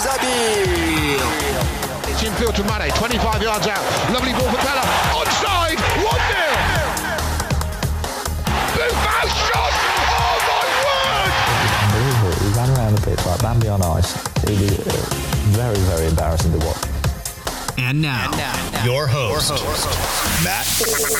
Zabir. It's infield to Mane, 25 yards out. Lovely ball for Bella. Onside, 1 0. Buffon shot! Oh my word! He ran around the pitch like Bambi on ice. It was uh, very, very embarrassing to watch. And now, and now, now your, host, your host, Matt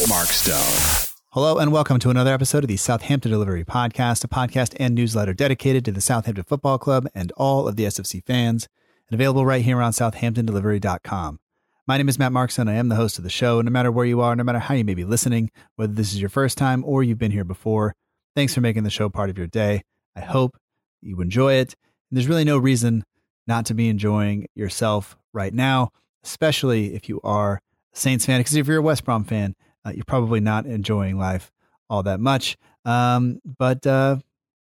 Markstone. Hello and welcome to another episode of the Southampton Delivery Podcast, a podcast and newsletter dedicated to the Southampton Football Club and all of the SFC fans, and available right here on southamptondelivery.com. My name is Matt Markson. I am the host of the show. No matter where you are, no matter how you may be listening, whether this is your first time or you've been here before, thanks for making the show part of your day. I hope you enjoy it. And there's really no reason not to be enjoying yourself right now, especially if you are a Saints fan. Because if you're a West Brom fan, uh, you're probably not enjoying life all that much. Um, but uh,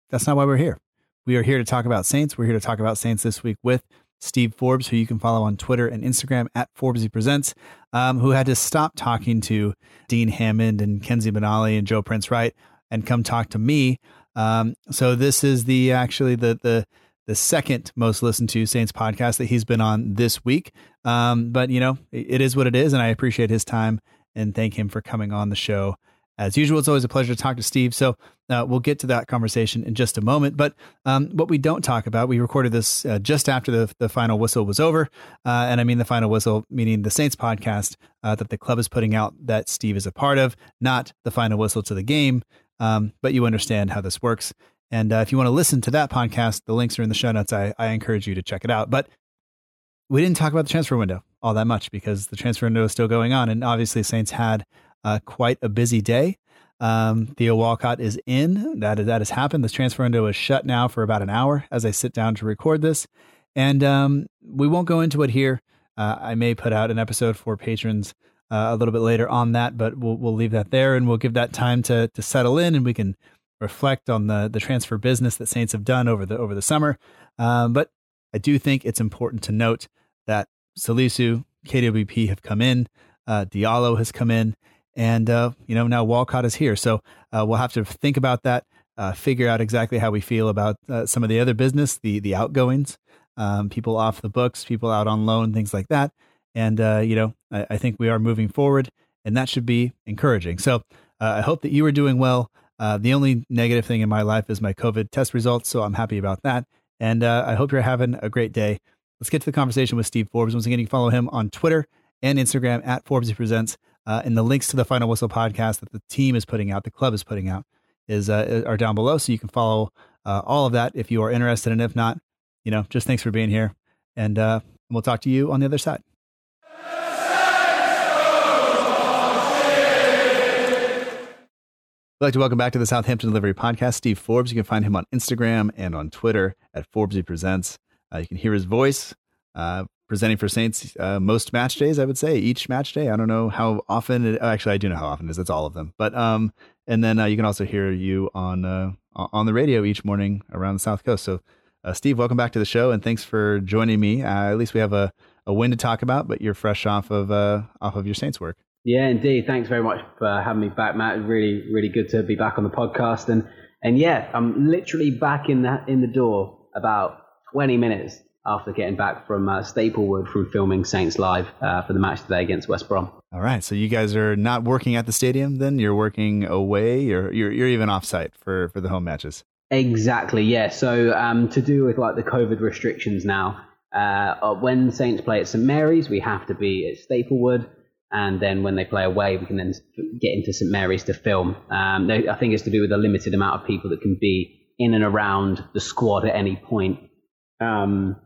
that's not why we're here. We are here to talk about Saints. We're here to talk about Saints this week with Steve Forbes, who you can follow on Twitter and Instagram at Forbesy Presents, um, who had to stop talking to Dean Hammond and Kenzie Benali and Joe Prince Wright and come talk to me. Um, so this is the actually the the the second most listened to Saints podcast that he's been on this week. Um, but you know, it, it is what it is, and I appreciate his time and thank him for coming on the show. As usual, it's always a pleasure to talk to Steve. So uh, we'll get to that conversation in just a moment. But um, what we don't talk about, we recorded this uh, just after the, the final whistle was over. Uh, and I mean the final whistle, meaning the Saints podcast uh, that the club is putting out that Steve is a part of, not the final whistle to the game. Um, but you understand how this works. And uh, if you want to listen to that podcast, the links are in the show notes. I, I encourage you to check it out. But we didn't talk about the transfer window all that much because the transfer window is still going on. And obviously, Saints had uh, quite a busy day. Um, Theo Walcott is in. That, that has happened. The transfer window is shut now for about an hour as I sit down to record this. And um, we won't go into it here. Uh, I may put out an episode for patrons uh, a little bit later on that, but we'll, we'll leave that there and we'll give that time to, to settle in and we can reflect on the, the transfer business that Saints have done over the, over the summer. Um, but I do think it's important to note that Salisu, KWP have come in, uh, Diallo has come in, and uh, you know now Walcott is here. So uh, we'll have to think about that, uh, figure out exactly how we feel about uh, some of the other business, the the outgoings, um, people off the books, people out on loan, things like that. And uh, you know, I, I, think we are moving forward, and that should be encouraging. So I hope that you are doing well. the only negative thing in my life is my COVID test results, so I'm happy about that. And I hope you're having a great day. Let's get to the conversation with Steve Forbes. Once again, you can follow him on Twitter and Instagram at Forbes Presents. Uh, and the links to the Final Whistle podcast that the team is putting out, the club is putting out, is uh, are down below. So you can follow uh, all of that if you are interested. And if not, you know, just thanks for being here. And uh, we'll talk to you on the other side. I'd like to welcome back to the Southampton Delivery Podcast, Steve Forbes. You can find him on Instagram and on Twitter at Forbesy Presents. Uh, you can hear his voice uh, presenting for Saints uh, most match days, I would say, each match day. I don't know how often. It, actually, I do know how often it is. It's all of them. But um, and then uh, you can also hear you on uh, on the radio each morning around the South Coast. So, uh, Steve, welcome back to the show, and thanks for joining me. at least we have a, a win to talk about, but you're fresh off of off of your Saints work. Yeah, indeed. Thanks very much for having me back, Matt. Really, really good to be back on the podcast. And and yeah, I'm literally back in the in the door about 20 minutes after getting back from uh, Staplewood from filming Saints Live uh, for the match today against West Brom. All right, so you guys are not working at the stadium then? You're working away. You're you're, you're even off site for for the home matches. Exactly. Yeah. So um, to do with like the COVID restrictions now, uh, when Saints play at St Mary's, we have to be at Staplewood. And then when they play away, we can then get into St Mary's to film. Um, I think it's to do with the limited amount of people that can be in and around the squad at any point. Um,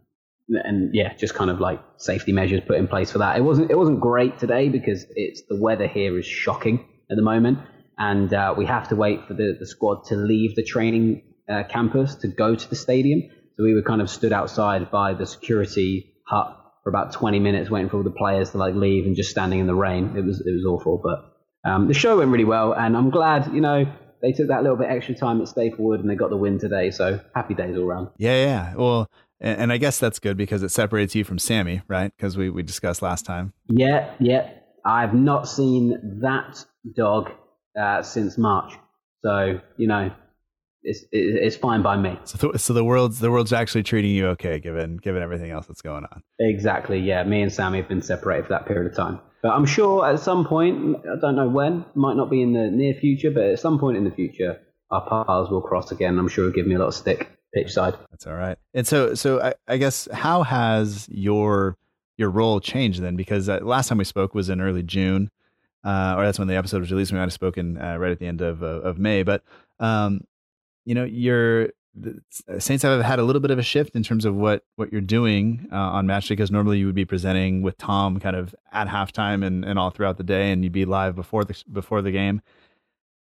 and yeah, just kind of like safety measures put in place for that. It wasn't it wasn't great today because it's the weather here is shocking at the moment, and uh, we have to wait for the, the squad to leave the training uh, campus to go to the stadium. So we were kind of stood outside by the security hut for about 20 minutes waiting for all the players to like leave and just standing in the rain. It was it was awful, but um, the show went really well, and I'm glad you know they took that little bit extra time at Staplewood and they got the win today. So happy days all round. Yeah, yeah. Well, and, and I guess that's good because it separates you from Sammy, right? Because we we discussed last time. Yeah, yeah. I've not seen that dog uh, since March, so you know it's it's fine by me. So, so the world's the world's actually treating you okay, given given everything else that's going on. Exactly. Yeah, me and Sammy have been separated for that period of time. But I'm sure at some point, I don't know when, might not be in the near future, but at some point in the future, our paths will cross again. I'm sure it'll give me a lot of stick pitch side. That's all right. And so, so I, I guess how has your your role changed then? Because uh, last time we spoke was in early June, uh, or that's when the episode was released. We might have spoken uh, right at the end of uh, of May, but um, you know, your Saints have had a little bit of a shift in terms of what what you're doing uh, on Matchday. because normally you would be presenting with Tom kind of at halftime and, and all throughout the day, and you'd be live before the before the game.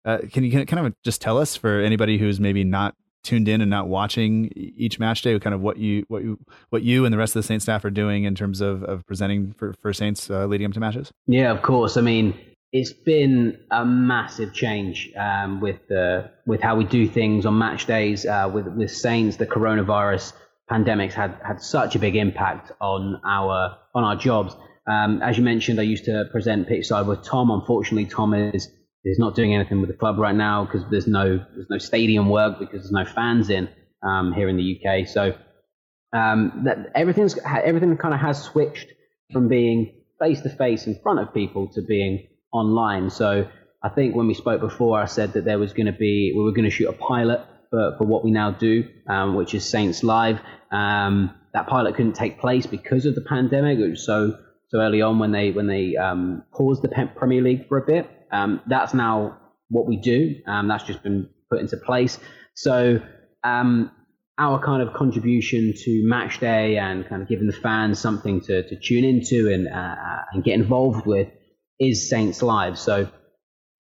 Uh, can you kind of just tell us for anybody who's maybe not tuned in and not watching each match day, kind of what you what you what you and the rest of the Saints staff are doing in terms of of presenting for for Saints uh, leading up to matches? Yeah, of course. I mean, it's been a massive change um, with the with how we do things on match days uh, with with Saints. The coronavirus pandemics had had such a big impact on our on our jobs. Um, as you mentioned, I used to present pitch side with Tom. Unfortunately, Tom is is not doing anything with the club right now because there's no there's no stadium work because there's no fans in um, here in the UK. So um, that everything's everything kind of has switched from being face to face in front of people to being online. So I think when we spoke before, I said that there was going to be we were going to shoot a pilot for, for what we now do, um, which is Saints Live. Um, that pilot couldn't take place because of the pandemic. It was so so early on when they when they um, paused the Premier League for a bit. Um, that's now what we do. Um, that's just been put into place. So um, our kind of contribution to match day and kind of giving the fans something to, to tune into and uh, and get involved with is Saints Live. So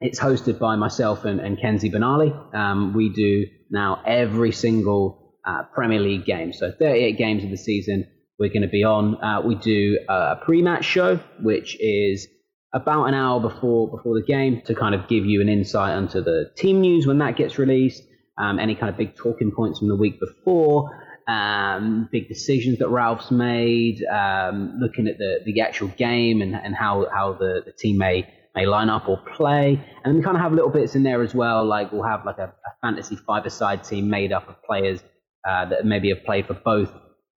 it's hosted by myself and, and Kenzie Benali. Um, we do now every single uh, Premier League game. So 38 games of the season we're going to be on. Uh, we do a pre-match show, which is about an hour before before the game to kind of give you an insight into the team news when that gets released, um, any kind of big talking points from the week before, um, big decisions that Ralph's made, um, looking at the, the actual game and, and how, how the, the team may, may line up or play. And we kind of have little bits in there as well, like we'll have like a, a fantasy five-a-side team made up of players uh, that maybe have played for both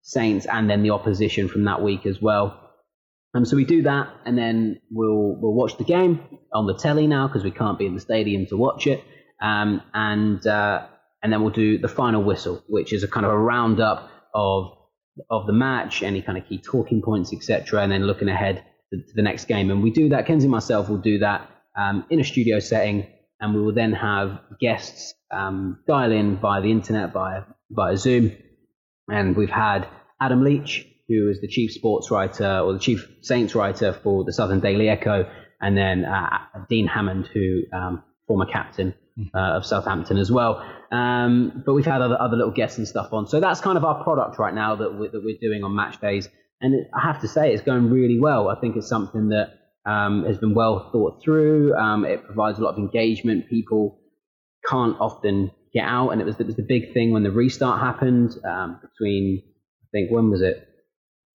Saints and then the opposition from that week as well. Um, so we do that, and then we'll we'll watch the game on the telly now because we can't be in the stadium to watch it. Um, and uh, and then we'll do the final whistle, which is a kind of a roundup of of the match, any kind of key talking points, etc., and then looking ahead to, to, the next game. And we do that. Kenzie and myself will do that um, in a studio setting, and we will then have guests um, dial in via the internet, via via Zoom. And we've had Adam Leach, who is the chief sports writer or the chief Saints writer for the Southern Daily Echo, and then uh, Dean Hammond, who um, former captain uh, of Southampton as well. Um, but we've had other, other little guests and stuff on. So that's kind of our product right now that we're, that we're doing on match days. And it, I have to say, it's going really well. I think it's something that um, has been well thought through. Um, it provides a lot of engagement. People can't often get out. And it was, it was the big thing when the restart happened um, between, I think, when was it?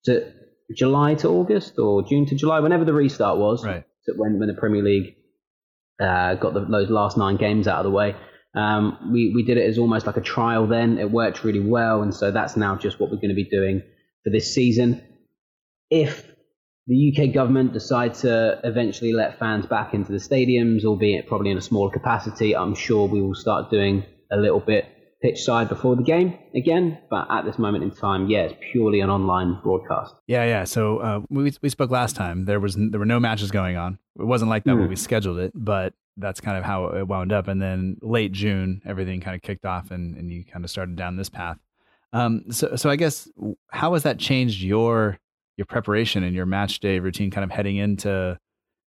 To July to August or June to July, whenever the restart was. Right. When, when the Premier League uh, got the, those last nine games out of the way. Um, we, we did it as almost like a trial then. It worked really well. And so that's now just what we're going to be doing for this season. If the UK government decide to eventually let fans back into the stadiums, albeit probably in a smaller capacity, I'm sure we will start doing a little bit pitch side before the game again. But at this moment in time, yeah, it's purely an online broadcast. Yeah, yeah. So uh, we we spoke last time. There was there were no matches going on. It wasn't like that mm. when hmm. we scheduled it, but that's kind of how it wound up. And then late June, everything kind of kicked off, and and you kind of started down this path. Um, so so I guess how has that changed your your preparation and your match day routine, kind of heading into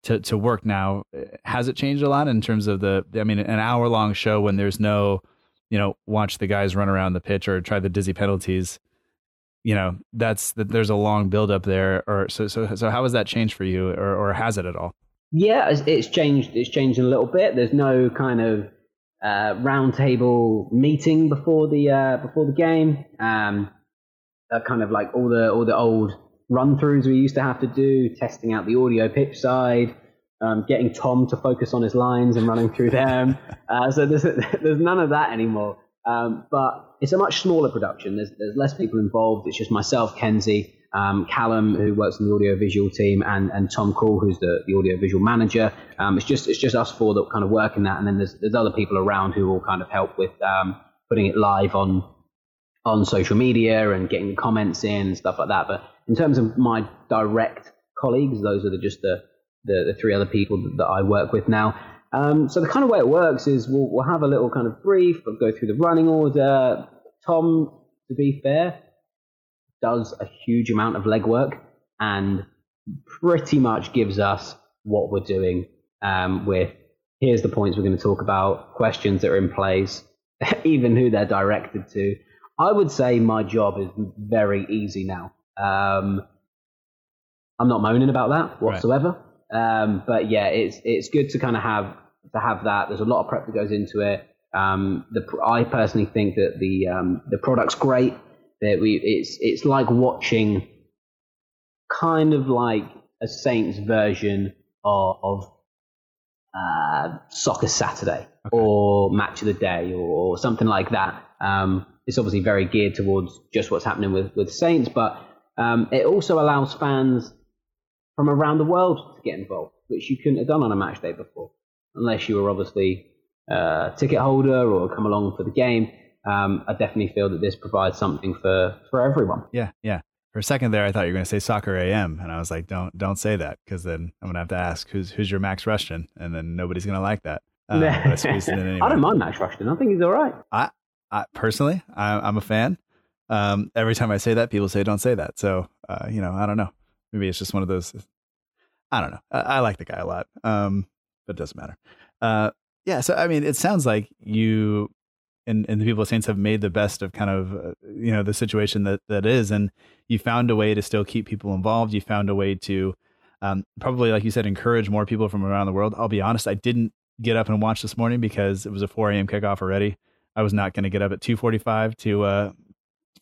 to to work now? Has it changed a lot in terms of the? I mean, an hour long show when there's no you know, watch the guys run around the pitch or try the dizzy penalties, you know, that's that there's a long build up there. Or so so so how has that changed for you, or or has it at all? Yeah, it's, it's changed. It's changed a little bit. There's no kind of uh, roundtable meeting before the uh, before the game. Um, uh, kind of like all the all the old run throughs we used to have to do, testing out the audio pitch side, um, getting Tom to focus on his lines and running through them. Uh, so there's there's none of that anymore. Um, but it's a much smaller production. There's there's less people involved. It's just myself, Kenzie, um, Callum, who works in the audiovisual team, and, and Tom Call, who's the, the audio visual manager. Um, it's just it's just us four that kind of work in that, and then there's there's other people around who will kind of help with um, putting it live on on social media and getting the comments in and stuff like that. But in terms of my direct colleagues, those are the, just the, the, the three other people that, that I work with now. Um, so the kind of way it works is we'll, we'll have a little kind of brief, we'll go through the running order. Tom, to be fair, does a huge amount of legwork and pretty much gives us what we're doing um, with here's the points we're going to talk about, questions that are in place, even who they're directed to. I would say my job is very easy now. Um, I'm not moaning about that whatsoever. Um, but yeah, it's it's good to kind of have to have that. There's a lot of prep that goes into it. Um, the I personally think that the um, the product's great. That we it's it's like watching kind of like a Saints version of, of uh, Soccer Saturday okay. or Match of the Day or, or something like that. Um, it's obviously very geared towards just what's happening with, with Saints, but um, it also allows fans from around the world to get involved, which you couldn't have done on a match day before, unless you were obviously a ticket holder or come along for the game. Um, I definitely feel that this provides something for, for everyone. Yeah, yeah. For a second there, I thought you were going to say soccer AM, and I was like, don't don't say that because then I'm going to have to ask who's who's your Max Rushden, and then nobody's going to like that. Um, I, anyway. I don't mind Max Rushden. I think he's all right. I I, personally, I, am a fan. Um, every time I say that, people say don't say that. So, uh, you know, I don't know. Maybe it's just one of those. I don't know. I, I like the guy a lot, um, but it doesn't matter. Uh, yeah. So, I mean, it sounds like you and, and the people of Saints have made the best of kind of uh, you know the situation that that is, and you found a way to still keep people involved. You found a way to um, probably, like you said, encourage more people from around the world. I'll be honest, I didn't get up and watch this morning because it was a 4 a.m. kickoff already. I was not going to get up at 2:45 to uh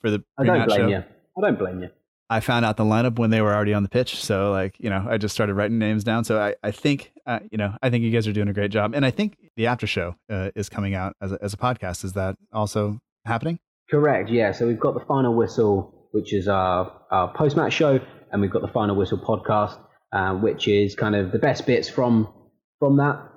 for the I don't blame show. you. I don't blame you. I found out the lineup when they were already on the pitch, so like you know, I just started writing names down. So I, I think uh, you know, I think you guys are doing a great job, and I think the after show uh, is coming out as a, as a podcast. Is that also happening? Correct. Yeah. So we've got the final whistle, which is our our post match show, and we've got the final whistle podcast, uh, which is kind of the best bits from from that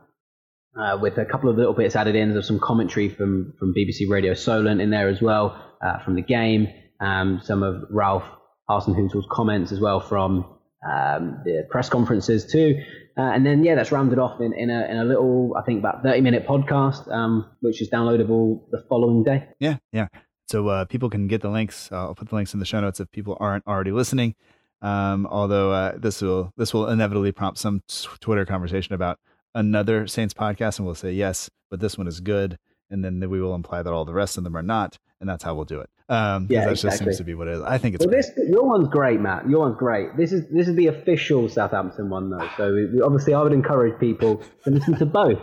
uh, with a couple of little bits added in. There's some commentary from, from BBC Radio Solent in there as well uh, from the game. Um, some of Ralph Hasenhüttl's comments as well from um, the press conferences too. Uh, and then, yeah, that's rounded off in, in, a, in a little, I think, about 30 minute podcast, um, which is downloadable the following day. Yeah, yeah. So uh, people can get the links. I'll put the links in the show notes if people aren't already listening. Um, although uh, this will this will inevitably prompt some Twitter conversation about another Saints podcast and we'll say yes, but this one is good, and then we will imply that all the rest of them are not, and that's how we'll do it. Um, yeah, that exactly. just seems to be what it is. I think it's. Well, this your one's great, Matt. Your one's great. This is this is the official Southampton one though. So obviously, I would encourage people to listen to both.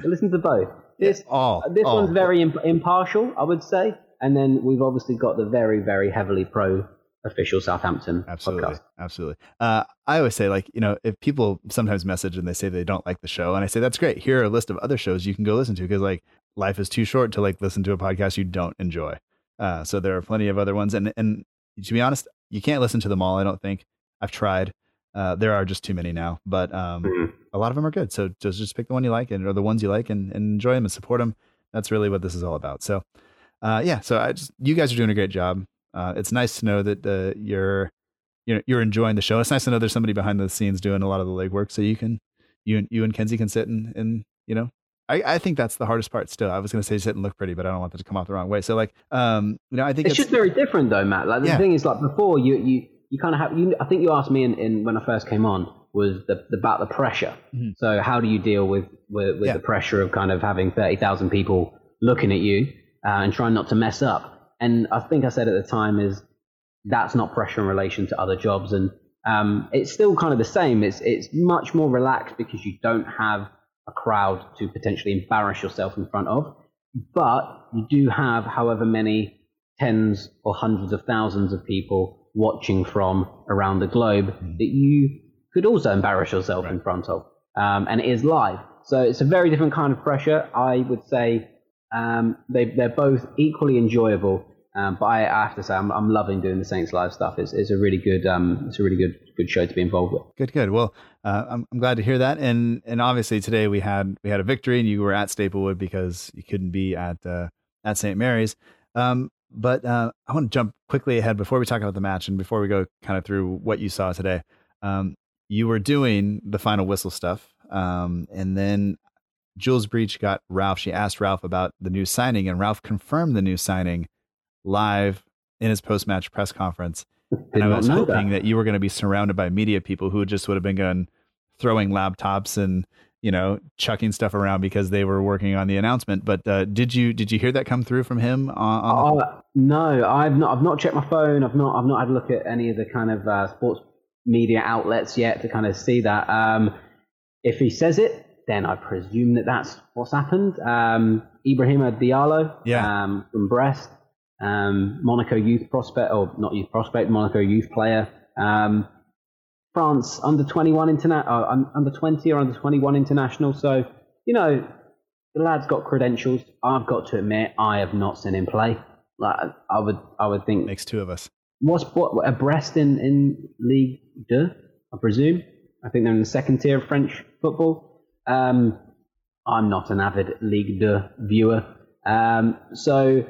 To listen to both. This all, this all. one's very imp- impartial, I would say, and then we've obviously got the very very heavily pro official Southampton absolutely, podcast. Absolutely. Uh, I always say, like, you know, if people sometimes message and they say they don't like the show, and I say, that's great. Here are a list of other shows you can go listen to because, like, life is too short to, like, listen to a podcast you don't enjoy. Uh, so there are plenty of other ones. And, and to be honest, you can't listen to them all, I don't think. I've tried. Uh, there are just too many now, but um, mm-hmm. a lot of them are good. So just, just pick the one you like and or the ones you like and, and enjoy them and support them. That's really what this is all about. So, uh, yeah, so I just, you guys are doing a great job uh, it's nice to know that uh, you're you're you're enjoying the show. It's nice to know there's somebody behind the scenes doing a lot of the legwork, so you can you and you and Kenzie can sit and and you know. I, I think that's the hardest part still. I was going to say sit and look pretty, but I don't want that to come off the wrong way. So like, um, you know, I think it's, it's just very different though, Matt. Like the yeah. thing is, like before, you you you kind of have. You, I think you asked me in, in when I first came on was the, the about the pressure. Mm-hmm. So how do you deal with with, with yeah. the pressure of kind of having thirty thousand people looking at you? uh, and trying not to mess up. And I think I said at the time is that's not pressure in relation to other jobs, and um, it's still kind of the same. It's it's much more relaxed because you don't have a crowd to potentially embarrass yourself in front of, but you do have however many tens or hundreds of thousands of people watching from around the globe that you could also embarrass yourself in front of, um, and it is live. So it's a very different kind of pressure. I would say um, they, they're both equally enjoyable. Um, but I, I have to say, I'm, I'm loving doing the Saints Live stuff. It's, it's a really good, um, it's a really good, good show to be involved with. Good, good. Well, uh, I'm, I'm glad to hear that. And and obviously today we had we had a victory, and you were at Staplewood because you couldn't be at uh, at St. Mary's. Um, but uh, I want to jump quickly ahead before we talk about the match and before we go kind of through what you saw today. Um, you were doing the final whistle stuff, um, and then Jules Breach got Ralph. She asked Ralph about the new signing, and Ralph confirmed the new signing live in his post match press conference. and I was hoping that. that. you were going to be surrounded by media people who just would have been going throwing laptops and you know chucking stuff around because they were working on the announcement. But uh, did you did you hear that come through from him? On, on Uh, no, I've not. I've not checked my phone. I've not. I've not had a look at any of the kind of uh, sports media outlets yet to kind of see that. Um, if he says it, then I presume that that's what's happened. Um, Ibrahima Diallo Yeah. um, from Brest, um, Monaco youth prospect, or not youth prospect, Monaco youth player. Um, France under 21 interna- uh, under 20 or under 21 international. So, you know, the lad's got credentials. I've got to admit, I have not seen him play. Like, I would, I would think makes two of us. What's what a Brest in, in Ligue Deux, I presume. I think they're in the second tier of French football. Um, I'm not an avid League de viewer, um, so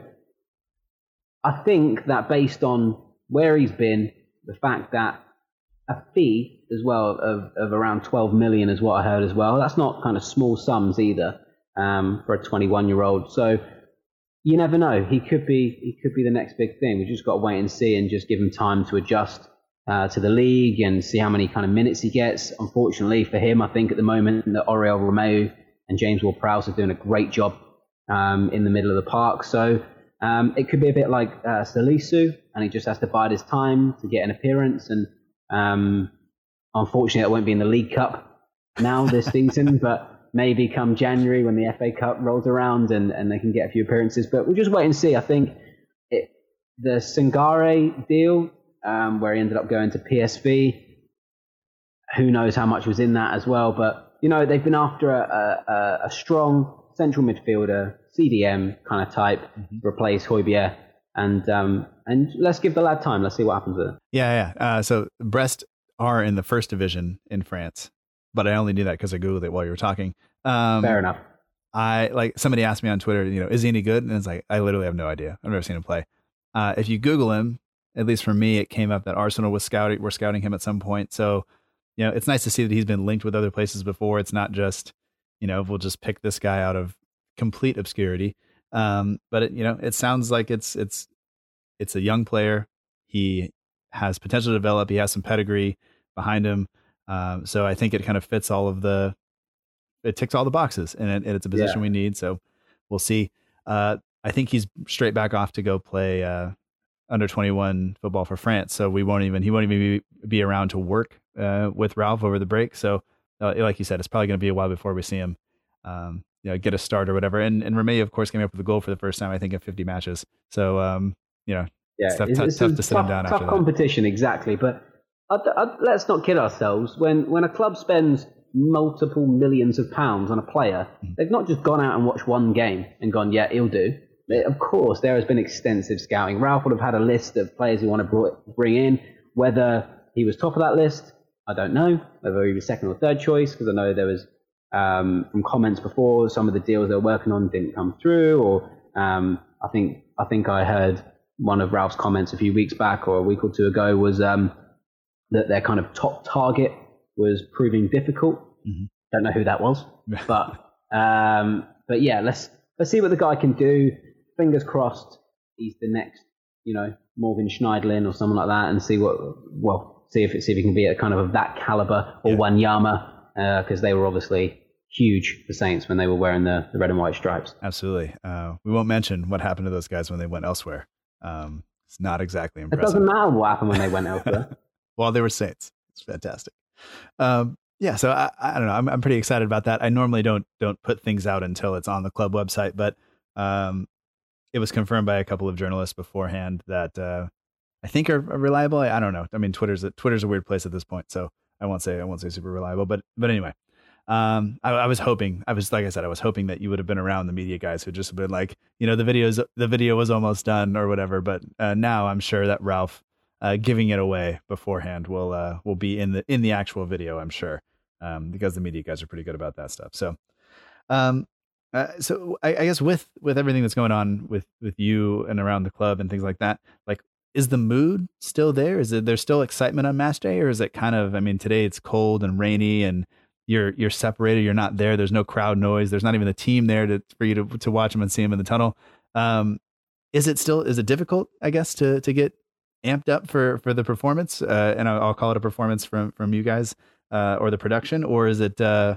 I think that based on where he's been, the fact that a fee as well of, of around 12 million is what I heard as well. That's not kind of small sums either um, for a 21 year old. So you never know. He could be he could be the next big thing. We just got to wait and see, and just give him time to adjust uh, to the league and see how many kind of minutes he gets. Unfortunately for him, I think at the moment that Oriol Romeu and James Ward-Prowse are doing a great job um, in the middle of the park. So um, it could be a bit like uh, Salisu, and he just has to bide his time to get an appearance. And um, unfortunately, it won't be in the League Cup now this season, but maybe come January when the FA Cup rolls around and, and they can get a few appearances. But we'll just wait and see. I think it, the Sangaré deal, um, where he ended up going to PSV, who knows how much was in that as well. But, you know, they've been after a, a, a strong central midfielder, CDM kind of type, to replace Højbjerg. And, um, and let's give the lad time. Let's see what happens with it. Yeah, yeah. Uh, so Brest are in the first division in France, but I only knew that because I googled it while you were talking. Um, Fair enough. I like somebody asked me on Twitter, you know, is he any good? And it's like I literally have no idea. I've never seen him play. Uh, if you Google him, at least for me, it came up that Arsenal was scouting, were scouting him at some point. So, you know, it's nice to see that he's been linked with other places before. It's not just, you know, we'll just pick this guy out of complete obscurity. Um, but it, you know, it sounds like it's it's it's a young player. He has potential to develop. He has some pedigree behind him. Um, so I think it kind of fits all of the it ticks all the boxes and, it, and it's a position Yeah. we need. So we'll see. Uh, I think he's straight back off to go play uh, under 21 football for France. So we won't even, he won't even be, be around to work uh, with Ralph over the break. So uh, like you said, it's probably going to be a while before we see him, um, you know, get a start or whatever. And, and Remy, of course, came up with a goal for the first time, I think in 50 matches. So, um, you know, Yeah, It's tough- it's, tough- it's tough to sit him down tough after that. competition, exactly. But i i let's not kid ourselves. When when a club spends multiple millions of pounds on a player, Mm. they've not just gone out and watched one game and gone, yeah, he'll do. Of course, there has been extensive scouting. Ralph would have had a list of players he want to bring in. Whether he was top of that list, I don't know. Whether he was second or third choice, because I know there was um, from comments before some of the deals they were working on didn't come through, or um, I think I think I heard one of Ralph's comments a few weeks back or a week or two ago was um, that their kind of top target was proving difficult. Mhm. Don't know who that was, but um, but yeah, let's let's see what the guy can do. Fingers crossed, he's the next, you know, Morgan Schneiderlin or someone like that, and see what well see if see if he can be a kind of of that caliber or Yeah. Wanyama because they were obviously huge for Saints when they were wearing the, the red and white stripes. Absolutely. Uh, we won't mention what happened to those guys when they went elsewhere. Um, it's not exactly impressive. It doesn't matter what happened when they went elsewhere. well, they were Saints. It's fantastic. Um, yeah, so I, I don't know. I'm, I'm pretty excited about that. I normally don't don't put things out until it's on the club website, but um, it was confirmed by a couple of journalists beforehand that uh, I think are, are reliable. I, I don't know. I mean, Twitter's a, Twitter's a weird place at this point, so I won't say I won't say super reliable. But but anyway, um, I, I was hoping. I was like I said, I was hoping that you would have been around the media guys who just have been like, you know, the videos the video was almost done or whatever. But uh, now I'm sure that Ralph uh, giving it away beforehand will uh, will be in the in the actual video. I'm sure um, because the media guys are pretty good about that stuff. So, um, uh, so I, I guess with with everything that's going on with with you and around the club and things like that, like is the mood still there? Is it there's still excitement on match day, or is it kind of? I mean, today it's cold and rainy and. You're you're separated. You're not there. There's no crowd noise. There's not even the team there to for you to to watch them and see them in the tunnel. Um, is it still is it difficult? I guess to to get amped up for for the performance, uh, and I'll, I'll call it a performance from from you guys uh, or the production, or is it uh,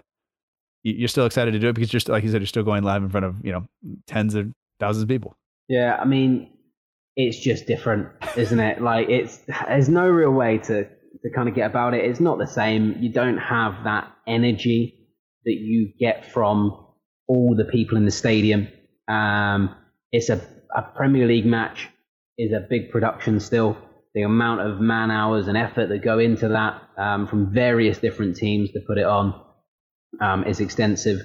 you're still excited to do it because you're still, like you said, you're still going live in front of you know tens of thousands of people. Yeah, I mean, it's just different, isn't it? Like, it's there's no real way to to kind of get about it. It's not the same. You don't have that energy that you get from all the people in the stadium. Um, it's a, a Premier League match is a big production still. The amount of man hours and effort that go into that um, from various different teams to put it on um, is extensive.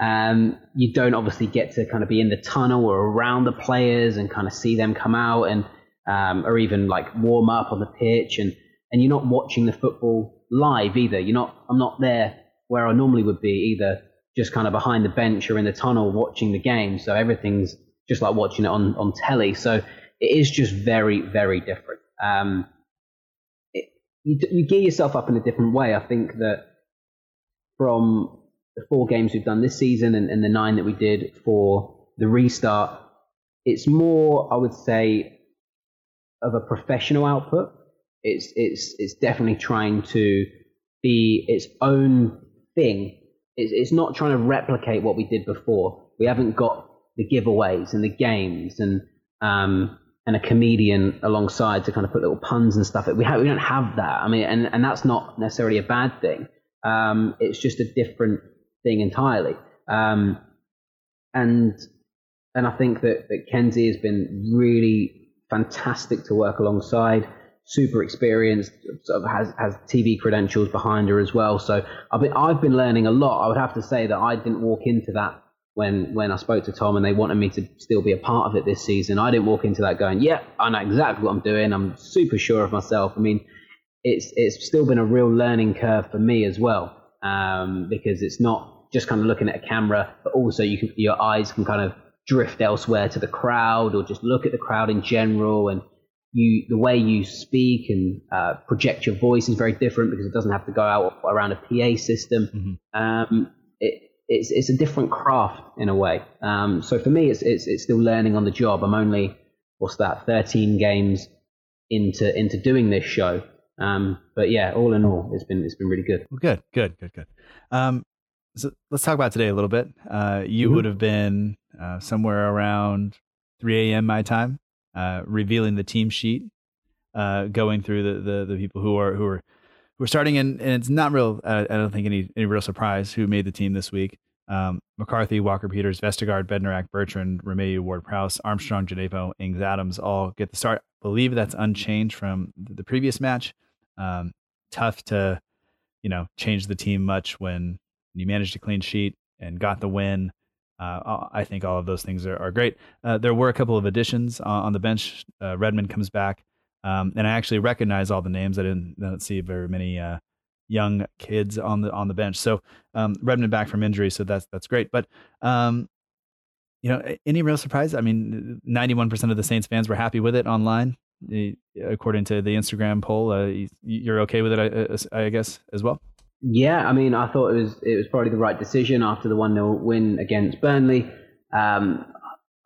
Um, you don't obviously get to kind of be in the tunnel or around the players and kind of see them come out and um, or even like warm up on the pitch and and you're not watching the football live either. You're not. I'm not there where I normally would be either just kind of behind the bench or in the tunnel watching the game. So everything's just like watching it on on telly. So it is just very very different. Um, it, you, you gear yourself up in a different way. I think that from the four games we've done this season and, and the nine that we did for the restart, it's more, I would say, of a professional output. It's it's it's definitely trying to be its own thing. It's, it's not trying to replicate what we did before. We haven't got the giveaways and the games and um, and a comedian alongside to kind of put little puns and stuff. We have we don't have that. I mean, and and that's not necessarily a bad thing. Um, it's just a different thing entirely. Um, and and I think that, that Kenzie has been really fantastic to work alongside. Super experienced, sort of has has TV credentials behind her as well. So I've been I've been learning a lot. I would have to say that I didn't walk into that when when I spoke to Tom and they wanted me to still be a part of it this season. I didn't walk into that going, yeah, I know exactly what I'm doing. I'm super sure of myself. I mean, it's it's still been a real learning curve for me as well um, because it's not just kind of looking at a camera, but also you can your eyes can kind of drift elsewhere to the crowd or just look at the crowd in general and you the way you speak and uh, project your voice is very different because it doesn't have to go out around a PA system. Um, it, it's it's a different craft in a way. Um, so for me, it's, it's it's still learning on the job. I'm only what's that, 13 games into into doing this show. Um, but yeah, all in all, it's been it's been really good. Well, good, good, good, good. Um, so let's talk about today a little bit. Uh, you Mhm. would have been uh, somewhere around 3 a.m. my time, uh, revealing the team sheet, uh, going through the, the the people who are who are who are starting, and, and it's not real. Uh, I don't think any any real surprise who made the team this week. Um, McCarthy, Walker Peters, Vestergaard, Bednarek, Bertrand, Romeu, Ward Prowse, Armstrong, Djenepo, Ings Adams all get the start. I believe that's unchanged from the previous match. Um, tough to, you know, change the team much when you managed a clean sheet and got the win. Uh, I think all of those things are, are great. Uh, there were a couple of additions on, on the bench. Uh, Redmond comes back, um, and I actually recognize all the names. I didn't, didn't see very many uh, young kids on the on the bench. So um, Redmond back from injury, so that's that's great. But um, you know, any real surprise? I mean, ninety one percent of the Saints fans were happy with it online, eh, according to the Instagram poll. Uh, you- you're okay with it, I, I guess, as well. Yeah, I mean, I thought it was it was probably the right decision after the one 0 win against Burnley. Um,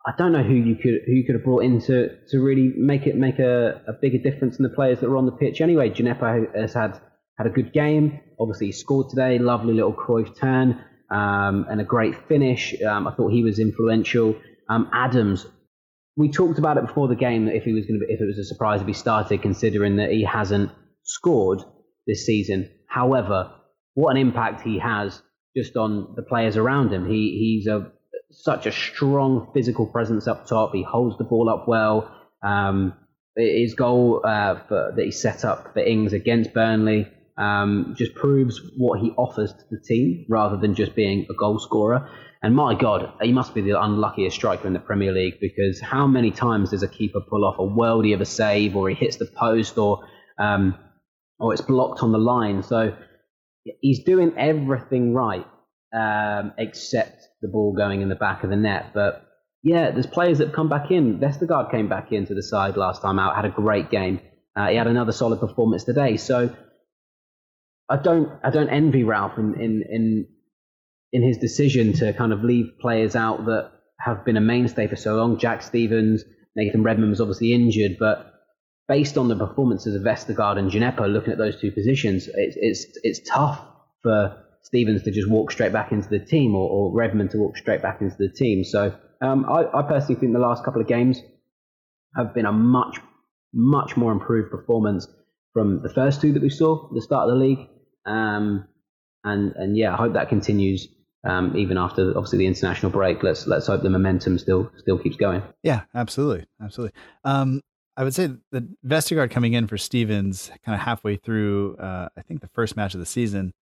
I don't know who you could who you could have brought in to, to really make it make a, a bigger difference in the players that were on the pitch. Anyway, Djenepo has had had a good game. Obviously, he scored today. Lovely little Cruyff turn. Um, and a great finish. Um, I thought he was influential. Um, Adams, we talked about it before the game that if he was going to if it was a surprise if he started, considering that he hasn't scored this season. However, what an impact he has just on the players around him. He he's a such a strong physical presence up top. He holds the ball up well. Um, his goal uh, for, that he set up for Ings against Burnley um, just proves what he offers to the team rather than just being a goal scorer. And my God, he must be the unluckiest striker in the Premier League because how many times does a keeper pull off a worldie of a save or he hits the post or um, or it's blocked on the line? So he's doing everything right um, except the ball going in the back of the net. But yeah, there's players that have come back in. Vestergaard came back into the side last time out, had a great game. Uh, he had another solid performance today. So I don't I don't envy Ralph in, in in in his decision to kind of leave players out that have been a mainstay for so long. Jack Stevens, Nathan Redmond was obviously injured, but based on the performances of Vestergaard and Djenepo, looking at those two positions, it's it's it's tough for Stevens to just walk straight back into the team or, or Redmond to walk straight back into the team. So um, I, I, personally think the last couple of games have been a much, much more improved performance from the first two that we saw at the start of the league. Um, and and yeah, I hope that continues um, even after obviously the international break. Let's let's hope the momentum still still keeps going. Yeah, absolutely, absolutely. Um, I would say that Vestergaard coming in for Stevens kind of halfway through, uh, I think the first match of the season,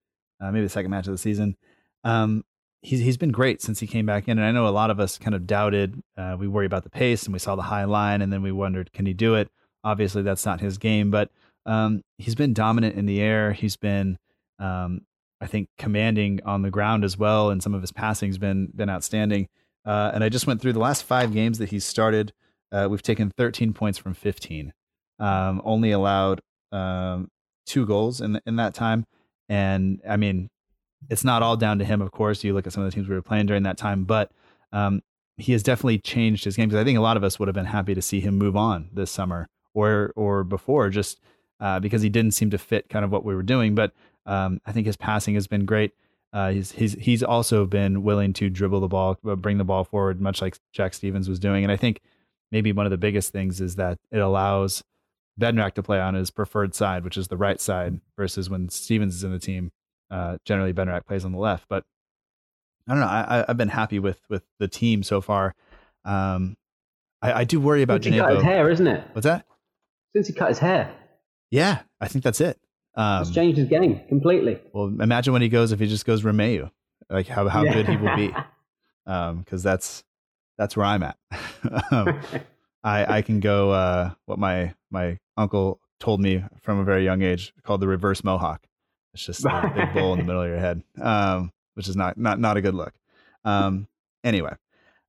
uh, maybe the second match of the season. Um, he's he's been great since he came back in, and I know a lot of us kind of doubted. Uh, we worry about the pace, and we saw the high line, and then we wondered, can he do it? Obviously, that's not his game, but um, he's been dominant in the air. He's been, um, I think, commanding on the ground as well, and some of his passing's been been outstanding. Uh, and I just went through the last five games that he's started. Uh, we've taken 13 points from 15. Um, only allowed um, two goals in in that time. And I mean, it's not all down to him, of course. You look at some of the teams we were playing during that time, but um, he has definitely changed his game because I think a lot of us would have been happy to see him move on this summer or or before, just uh, because he didn't seem to fit kind of what we were doing. But um, I think his passing has been great. Uh, he's he's he's also been willing to dribble the ball, uh, bring the ball forward, much like Jack Stevens was doing. And I think maybe one of the biggest things is that it allows Bednarek to play on his preferred side, which is the right side, versus when Stevens is in the team. Uh, generally, Bednarek plays on the left, but I don't know. I, have been happy with with the team so far. Um, I, I, do worry about Since he cut his hair, isn't it? What's that? Since he cut his hair. Yeah, I think that's it. Um, it's changed his game completely. Well, imagine when he goes if he just goes Romeu, like how how yeah. good he will be, because um, that's that's where I'm at. um, I I can go uh, what my my uncle told me from a very young age called the reverse mohawk. It's just a big bowl in the middle of your head, um, which is not not not a good look. Um, anyway,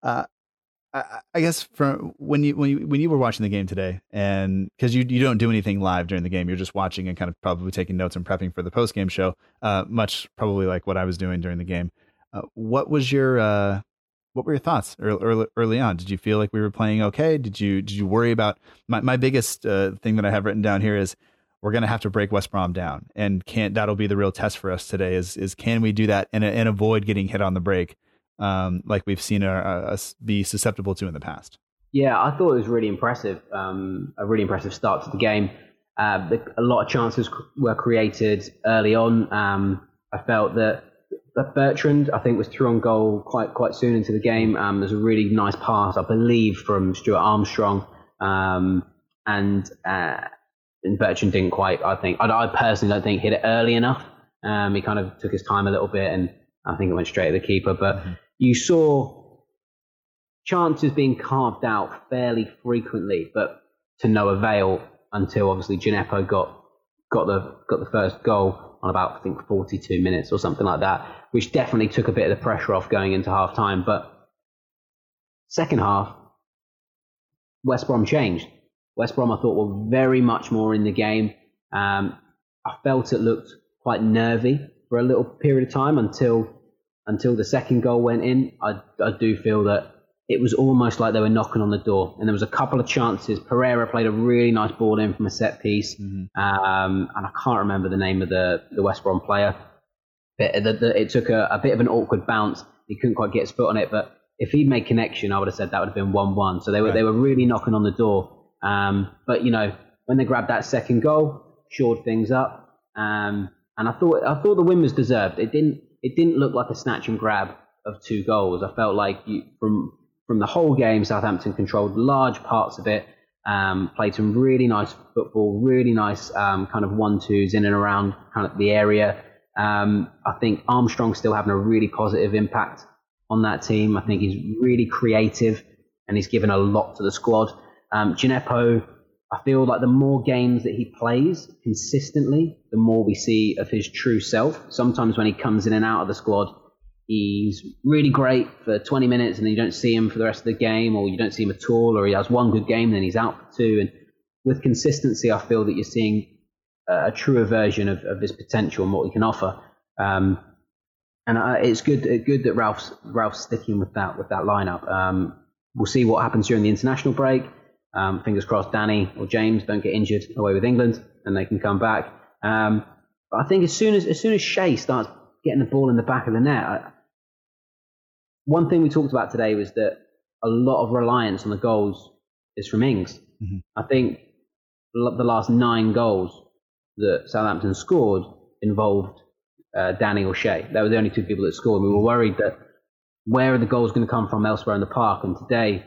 uh, I, I, guess from when you when you when you were watching the game today, and because you you don't do anything live during the game, you're just watching and kind of probably taking notes and prepping for the post game show. Uh, much probably like what I was doing during the game. Uh, what was your uh, what were your thoughts early, early, on? Did you feel like we were playing okay? Did you did you worry about my my biggest uh, thing that I have written down here is we're going to have to break West Brom down, and can't that'll be the real test for us today is is can we do that and and avoid getting hit on the break um, like we've seen us be susceptible to in the past. Yeah, I thought it was really impressive. Um, a really impressive start to the game. Uh, the, a lot of chances were created early on. Um, I felt that Bertrand, I think, was through on goal quite quite soon into the game. Um, there's a really nice pass, I believe, from Stuart Armstrong, um, and uh, and Bertrand didn't quite. I think I, I, personally don't think hit it early enough. Um, he kind of took his time a little bit, and I think it went straight at the keeper. But mm-hmm. You saw chances being carved out fairly frequently, but to no avail until obviously Djenepo got got the got the first goal on about I think 42 minutes or something like that, which definitely took a bit of the pressure off going into half time. But second half, West Brom changed. West Brom, I thought, were very much more in the game. Um, I felt it looked quite nervy for a little period of time until until the second goal went in. I, I do feel that it was almost like they were knocking on the door. And there was a couple of chances. Pereira played a really nice ball in from a set piece, mm-hmm. um, and I can't remember the name of the the West Brom player. But the, the, it took a, a bit of an awkward bounce. He couldn't quite get his foot on it, but if he'd made connection, I would have said that would have been one-one. So they were Right. they were really knocking on the door. Um, but you know, when they grabbed that second goal, shored things up. Um, and I thought I thought the win was deserved. It didn't it didn't look like a snatch and grab of two goals. I felt like you, from from the whole game, Southampton controlled large parts of it. Um, played some really nice football, really nice um, kind of one twos in and around kind of the area. Um, I think Armstrong's still having a really positive impact on that team. I think he's really creative and he's given a lot to the squad. Um, Djenepo, I feel like the more games that he plays consistently, the more we see of his true self. Sometimes when he comes in and out of the squad, he's really great for 20 minutes and then you don't see him for the rest of the game or you don't see him at all or he has one good game and then he's out for two. And with consistency, I feel that you're seeing a, truer version of, of his potential and what he can offer. Um, and it's good, good that Ralph's Ralph's sticking with that with that lineup. Um, we'll see what happens during the international break. Um, fingers crossed, Danny or James don't get injured away with England, and they can come back. Um, but I think as soon as as soon as Che starts getting the ball in the back of the net, I, one thing we talked about today was that a lot of reliance on the goals is from Ings. Mhm. I think the last nine goals that Southampton scored involved uh, Danny or Che. They were the only two people that scored. We were worried that where are the goals going to come from elsewhere in the park? And today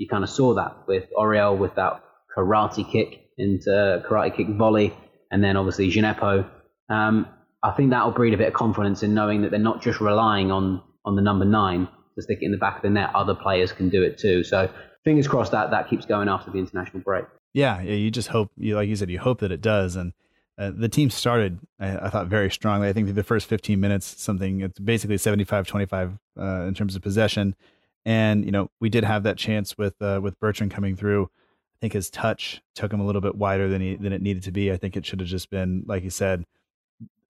you kind of saw that with Oriol with that karate kick into karate kick volley, and then obviously Djenepo. Um, I think that will breed a bit of confidence in knowing that they're not just relying on on the number nine to stick it in the back of the net. Other players can do it too. So fingers crossed that that keeps going after the international break. Yeah, yeah. You just hope, you like you said, you hope that it does. And uh, the team started, I, I thought, very strongly. I think the first 15 minutes, something it's basically 75 25 uh, in terms of possession. And you know, we did have that chance with uh, with Bertrand coming through. I think his touch took him a little bit wider than he than it needed to be. I think it should have just been, like you said,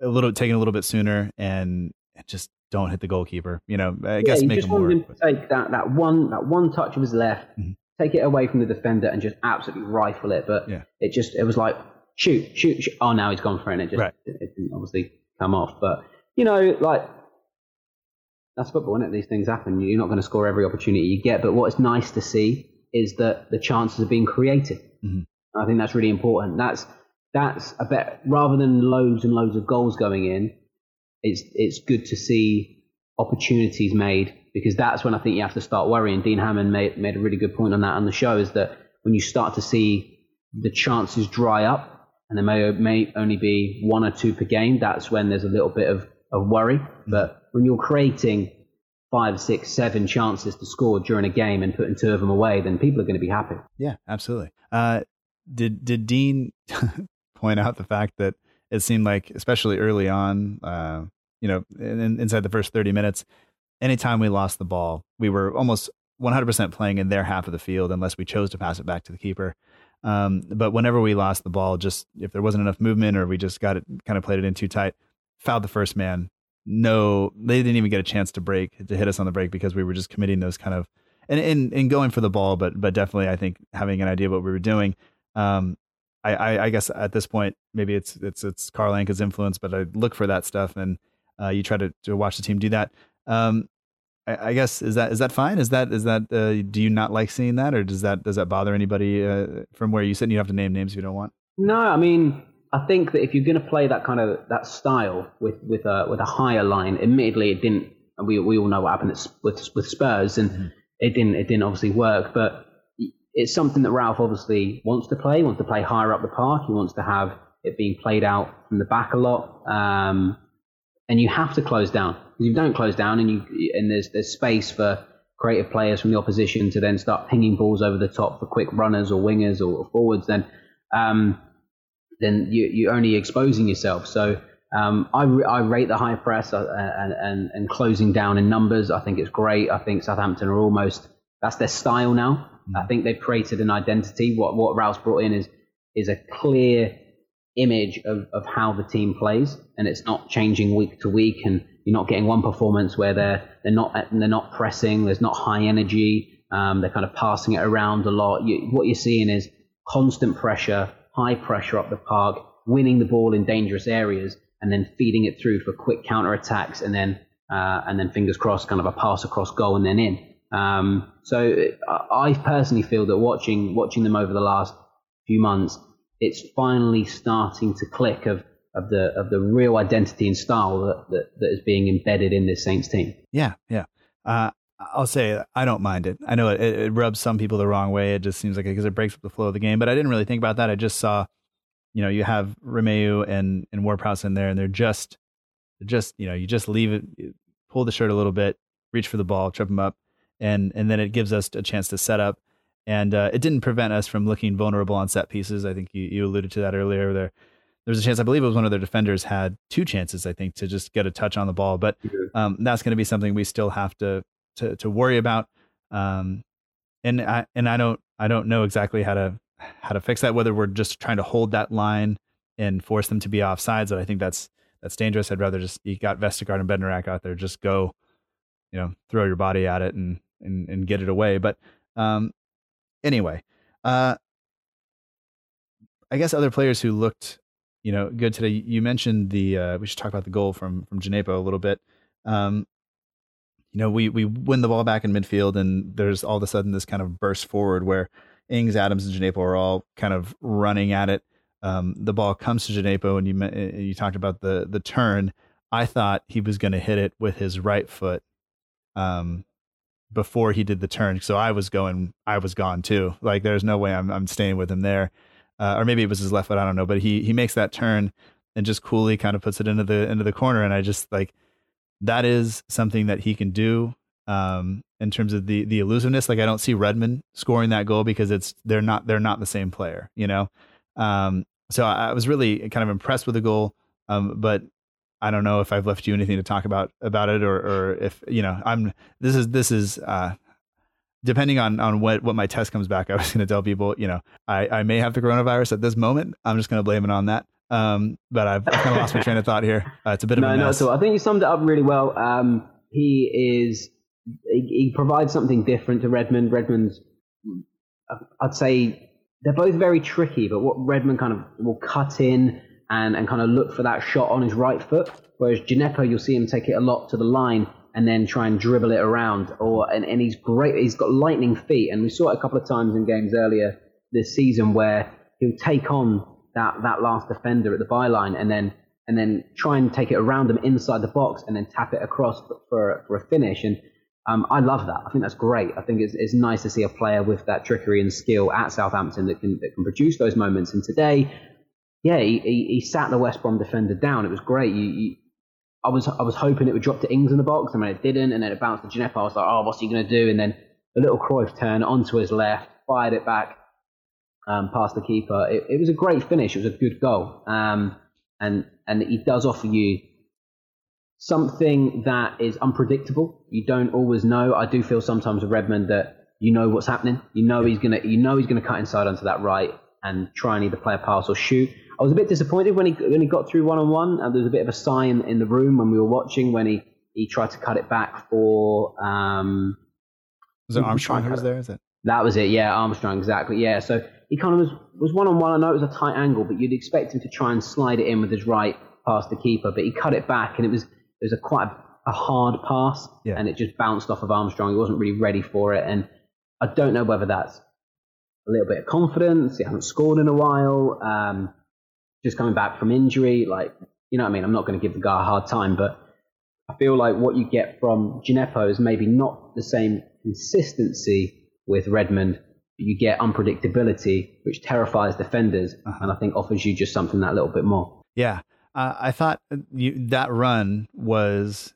a little taken a little bit sooner and just don't hit the goalkeeper. You know, I guess yeah, you make just him work. to take that, that one that one touch of his left, Mhm. take it away from the defender, and just absolutely rifle it. But Yeah. it just it was like shoot, shoot, shoot. Oh, now he's gone for it, and it just Right. it, it didn't obviously come off. But you know, like that's football, isn't it? These things happen. You're not going to score every opportunity you get. But what's nice to see is that the chances are being created. Mhm. I think that's really important. That's that's a bit rather than loads and loads of goals going in. It's it's good to see opportunities made because that's when I think you have to start worrying. Dean Hammond made made a really good point on that on the show is that when you start to see the chances dry up and there may may only be one or two per game, that's when there's a little bit of, of worry. But when you're creating five, six, seven chances to score during a game and putting two of them away, then people are going to be happy. Yeah, absolutely. Uh, did did Dean point out the fact that it seemed like, especially early on, uh, you know, in, inside the first thirty minutes, anytime we lost the ball, we were almost one hundred percent playing in their half of the field, unless we chose to pass it back to the keeper. Um, but whenever we lost the ball, just if there wasn't enough movement or we just got it kind of played it in too tight, fouled the first man. No, they didn't even get a chance to break to hit us on the break because we were just committing those kind of and and, and going for the ball, but but definitely I think having an idea of what we were doing. Um, I, I, I guess at this point maybe it's it's it's Carl Anka's influence, but I look for that stuff and uh, you try to, to watch the team do that. Um, I, I guess is that is that fine? Is that is that uh, do you not like seeing that, or does that does that bother anybody uh, from where you sit? And you have to name names if you don't want. No, I mean, I think that if you're going to play that kind of that style with with a with a higher line, admittedly, it didn't. And we we all know what happened with with Spurs, and it didn't it didn't obviously work. But it's something that Ralph obviously wants to play. He wants to play higher up the park. He wants to have it being played out from the back a lot. Um, and you have to close down. If you don't close down, and you and there's there's space for creative players from the opposition to then start pinging balls over the top for quick runners or wingers or, forwards, then um, then you, you're only exposing yourself. So um, I, I rate the high press uh, and, and, and closing down in numbers. I think it's great. I think Southampton are almost that's their style now. I think they've created an identity. What what Ralph's brought in is is a clear image of, of how the team plays, and it's not changing week to week. And you're not getting one performance where they're they're not they're not pressing. There's not high energy. Um, they're kind of passing it around a lot. You, what you're seeing is constant pressure, high pressure up the park, winning the ball in dangerous areas, and then feeding it through for quick counter attacks, and then uh, and then fingers crossed, kind of a pass across goal and then in. Um, so I personally feel that watching watching them over the last few months, it's finally starting to click of of the of the real identity and style that that, that is being embedded in this Saints team. Yeah, yeah. Uh, I'll say I don't mind it. I know it, it, rubs some people the wrong way. It just seems like because it, it breaks up the flow of the game. But I didn't really think about that. I just saw, you know, you have Romeu and and Ward-Prowse in there, and they're just, they're just you know, you just leave it, pull the shirt a little bit, reach for the ball, trip them up, and and then it gives us a chance to set up. And uh, it didn't prevent us from looking vulnerable on set pieces. I think you, you alluded to that earlier. There, there was a chance. I believe it was one of their defenders had two chances. I think to just get a touch on the ball, but um, that's going to be something we still have to to to worry about. Um, and I and I don't I don't know exactly how to how to fix that. Whether we're just trying to hold that line and force them to be off sides, but I think that's that's dangerous. I'd rather just you got Vestergaard and Bednarek out there, just go, you know, throw your body at it and and and get it away. But um, anyway, uh, I guess other players who looked, you know, good today. You mentioned the uh, we should talk about the goal from from Djenepo a little bit. Um, you know, we we win the ball back in midfield, and there's all of a sudden this kind of burst forward where Ings, Adams, and Djenepo are all kind of running at it. Um, the ball comes to Djenepo, and you you talked about the the turn. I thought he was going to hit it with his right foot um, before he did the turn, so I was going, I was gone too. Like, there's no way I'm I'm staying with him there, uh, or maybe it was his left foot. I don't know, but he he makes that turn and just coolly kind of puts it into the into the corner, and I just like that is something that he can do um, in terms of the the elusiveness. Like I don't see Redmond scoring that goal because it's they're not they're not the same player, you know. Um, so I, I, was really kind of impressed with the goal, um, but I don't know if I've left you anything to talk about about it or or if you know I'm this is this is uh, depending on on what what my test comes back. I was going to tell people you know I I may have the coronavirus at this moment. I'm just going to blame it on that. Um, but I've, I've, kind of lost my train of thought here. Uh, it's a bit of no, a mess. No, so I think you summed it up really well. Um, he is he, he, provides something different to Redmond. Redmond's I'd say they're both very tricky, but what Redmond kind of will cut in and, and kind of look for that shot on his right foot, whereas Djenepo you'll see him take it a lot to the line and then try and dribble it around. Or and, and he's great. He's got lightning feet, and we saw it a couple of times in games earlier this season where he'll take on that that last defender at the byline and then and then try and take it around them inside the box and then tap it across for for a finish. And um, I love that. I think that's great. I think it's, it's nice to see a player with that trickery and skill at Southampton that can that can produce those moments. And today, yeah, he, he, he sat the West Brom defender down. It was great. You, you, I was I was hoping it would drop to Ings in the box, and when it didn't, and then it bounced to Djenepo. I was like, oh, what's he going to do? And then a little Cruyff turn onto his left, fired it back um, past the keeper. It, it, was a great finish. It was a good goal, um, and and he does offer you something that is unpredictable. You don't always know. I do feel sometimes with Redmond that you know what's happening. You know he's gonna you know he's gonna cut inside onto that right and try and either play a pass or shoot. I was a bit disappointed when he when he got through one on one, there was a bit of a sign in the room when we were watching when he he tried to cut it back for. Um, was it Armstrong who was there? Is it? That was it. Yeah, Armstrong. Exactly. Yeah. So he kind of was was one on one. I know it was a tight angle, but you'd expect him to try and slide it in with his right past the keeper, but he cut it back, and it was it was a quite a, a hard pass, yeah. and it just bounced off of Armstrong. He wasn't really ready for it, and I don't know whether that's a little bit of confidence. He hasn't scored in a while. Um, just coming back from injury, like you know what I mean. I'm not going to give the guy a hard time, but I feel like what you get from Djenepo is maybe not the same consistency with Redmond you get unpredictability, which terrifies defenders, uh-huh. and I think offers you just something that little bit more. Yeah, uh, I thought you, that run was.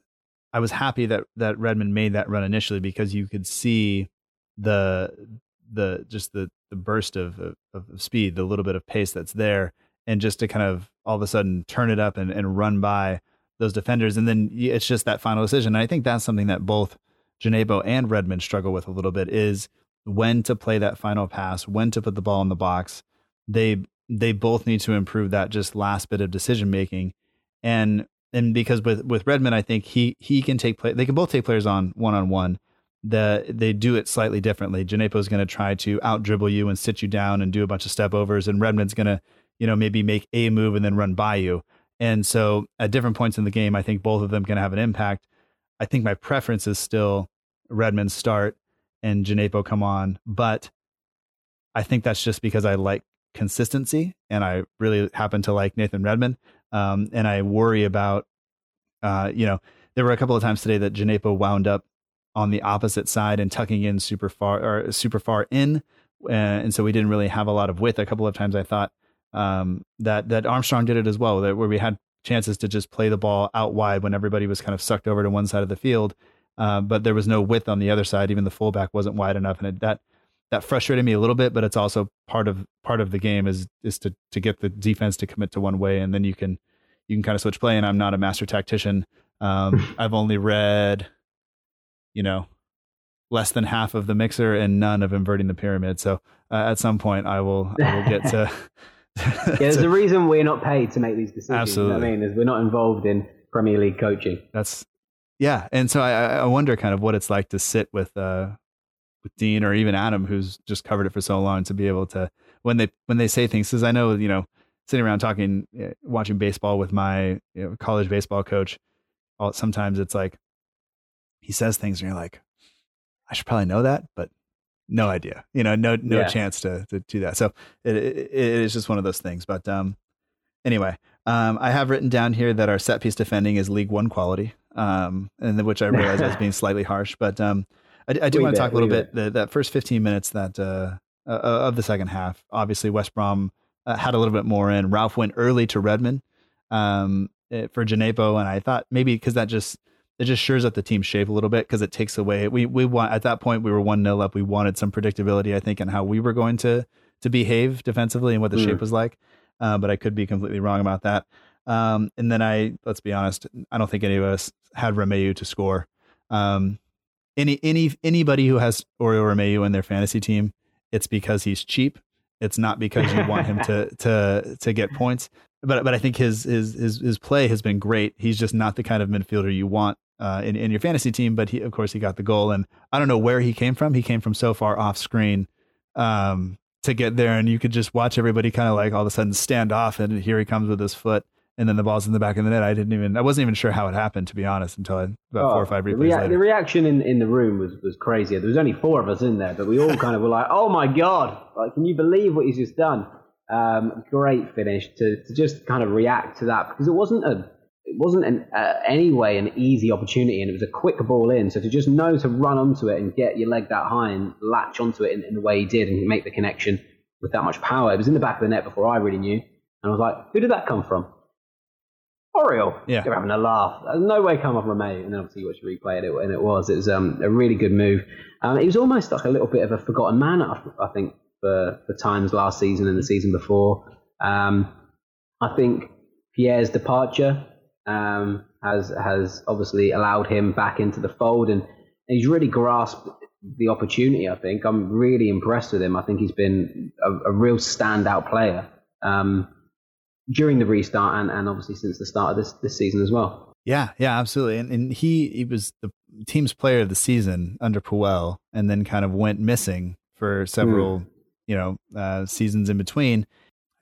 I was happy that that Redmond made that run initially because you could see the the just the the burst of, of, of speed, the little bit of pace that's there, and just to kind of all of a sudden turn it up and, and run by those defenders, and then it's just that final decision. And I think that's something that both Djenepo and Redmond struggle with a little bit is when to play that final pass, when to put the ball in the box. They they both need to improve that just last bit of decision making. And and because with with Redmond, I think he he can take play. They can both take players on one on one. The they do it slightly differently. Djenepo is going to try to out dribble you and sit you down and do a bunch of step overs, and Redmond's going to you know maybe make a move and then run by you. And so at different points in the game, I think both of them can have an impact. I think my preference is still Redmond start and Djenepo come on, but I think that's just because I like consistency and I really happen to like Nathan Redmond. Um, and I worry about, uh, you know, there were a couple of times today that Djenepo wound up on the opposite side and tucking in super far or super far in. Uh, and so we didn't really have a lot of width. A couple of times I thought um, that that Armstrong did it as well, that where we had chances to just play the ball out wide when everybody was kind of sucked over to one side of the field, uh, but there was no width on the other side. Even the fullback wasn't wide enough, and it, that that frustrated me a little bit. But it's also part of part of the game is is to to get the defense to commit to one way, and then you can you can kind of switch play. And I'm not a master tactician. Um, I've only read, you know, less than half of the mixer and none of inverting the pyramid. So uh, at some point, I will I will get to. yeah, there's a reason we're not paid to make these decisions. Absolutely. You know I mean, is we're not involved in Premier League coaching. That's yeah, and so I, I wonder kind of what it's like to sit with uh with Dean or even Adam, who's just covered it for so long, to be able to when they when they say things. Because I know you know sitting around talking, eh, watching baseball with my you know, college baseball coach. All, sometimes it's like he says things, and you're like, I should probably know that, but no idea. You know, no no yeah. chance to to do that. So it, it, it is just one of those things. But um, anyway, um, I have written down here that our set piece defending is League One quality, um, and which I realize as being slightly harsh, but um, I, I do want to talk a little bit the, that first 15 minutes that uh, uh, of the second half. Obviously, West Brom uh, had a little bit more in. Ralph went early to Redmond um, eh, for Djenepo, and I thought maybe because that just it just shores up the team's shape a little bit because it takes away we we want at that point we were one nil up. We wanted some predictability, I think, in how we were going to to behave defensively and what the mm. shape was like. Uh, but I could be completely wrong about that. Um, and then I let's be honest, I don't think any of us had Romeu to score. Um, any any anybody who has Oriol Romeu in their fantasy team, it's because he's cheap. It's not because you want him to to to get points. But but I think his his his his play has been great. He's just not the kind of midfielder you want uh, in in your fantasy team. But he, of course, he got the goal, and I don't know where he came from. He came from so far off screen um, to get there, and you could just watch everybody kind of like all of a sudden stand off, and here he comes with his foot, and then the ball's in the back of the net. I didn't even, I wasn't even sure how it happened to be honest until I, about oh, four or five replays the, rea- later. The reaction in, in the room was was crazy. There was only four of us in there, but we all kind of were like, "Oh my god! Like, can you believe what he's just done?" Um, great finish to, to just kind of react to that because it wasn't a it wasn't an, uh, anyway an easy opportunity and it was a quick ball in. So to just know to run onto it and get your leg that high and latch onto it in, in, the way he did and make the connection with that much power, it was in the back of the net before I really knew. And I was like, who did that come from? Oriol. Yeah. They're having a laugh. No way come off Romeu. And then obviously you watch replay it, and it was. It was um, a really good move. Um, it was almost like a little bit of a forgotten man, I, I think, for the times last season and the season before. Um, I think Pierre's departure um, has has obviously allowed him back into the fold, and he's really grasped the opportunity. I think I'm really impressed with him. I think he's been a, a real standout player um, during the restart, and, and obviously since the start of this this season as well. Yeah, yeah, absolutely. And and he he was the team's player of the season under Puel, and then kind of went missing for several mm. you know uh, seasons in between.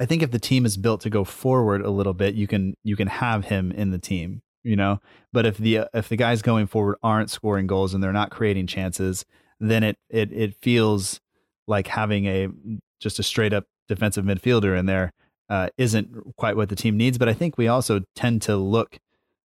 I think if the team is built to go forward a little bit, you can you can have him in the team, you know. But if the if the guys going forward aren't scoring goals and they're not creating chances, then it it it feels like having a just a straight up defensive midfielder in there uh, not quite what the team needs. But I think we also tend to look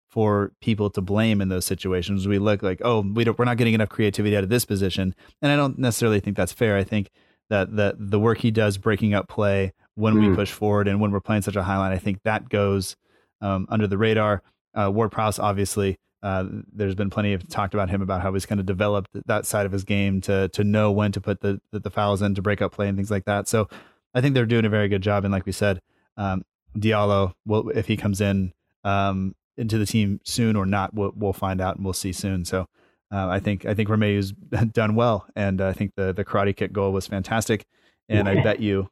for people to blame in those situations. We look like, oh, we don't, we're not getting enough creativity out of this position, and I don't necessarily think that's fair. I think that the the work he does breaking up play when mm. we push forward and when we're playing such a high line, I think that goes um, under the radar. Uh, Ward Prowse, obviously, uh, there's been plenty of talked about him about how he's kind of developed that side of his game to to know when to put the, the, the fouls in to break up play and things like that. So I think they're doing a very good job. And like we said, um, Diallo, will, if he comes in um, into the team soon or not, we'll, we'll find out and we'll see soon. So uh, I think I think Romeu's done well, and I think the the karate kick goal was fantastic. And I bet you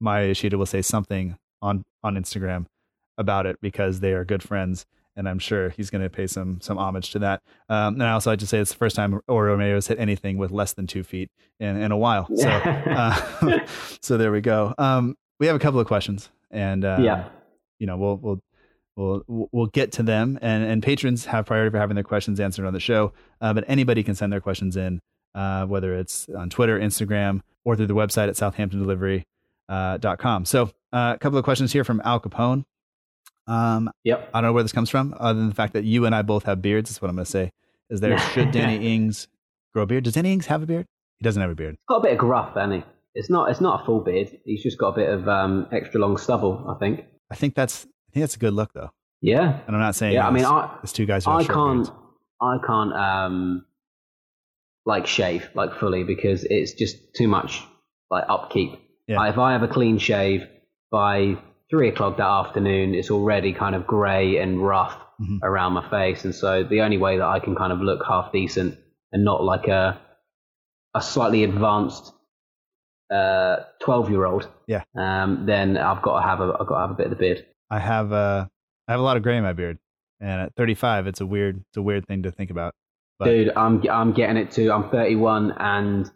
Maya Yoshida will say something on on Instagram about it because they are good friends, and I'm sure he's going to pay some some homage to that. Um, and I also like to say it's the first time Romeu has hit anything with less than two feet in, in a while. So uh, so there we go. Um, we have a couple of questions, and uh, yeah, you know we'll we'll we'll we'll get to them. And and patrons have priority for having their questions answered on the show. Uh, but anybody can send their questions in, uh, whether it's on Twitter, Instagram, or through the website at southamptondelivery.com. So uh, a couple of questions here from Al Capone. Um, Yep. I don't know where this comes from, other than the fact that you and I both have beards. That's what I'm going to say. Is there should Danny Ings grow a beard? Does Danny Ings have a beard? He doesn't have a beard. He's Got a bit of gruff, hasn't he? It's not. It's not a full beard. He's just got a bit of um, extra long stubble. I think. I think that's I think that's a good look though. Yeah. And I'm not saying Yeah. I mean, I it's two guys I can't. beards. I can't um, like shave like fully because it's just too much like upkeep. Yeah. Like, if I have a clean shave by three o'clock that afternoon, it's already kind of grey and rough Mhm. around my face, and so the only way that I can kind of look half decent and not like a a slightly advanced twelve year old, Yeah. um, then I've got to have a I've got to have a bit of the beard. I have uh I have a lot of gray in my beard, and at 35, it's a weird it's a weird thing to think about. But- Dude, I'm I'm getting it too. I'm 31 and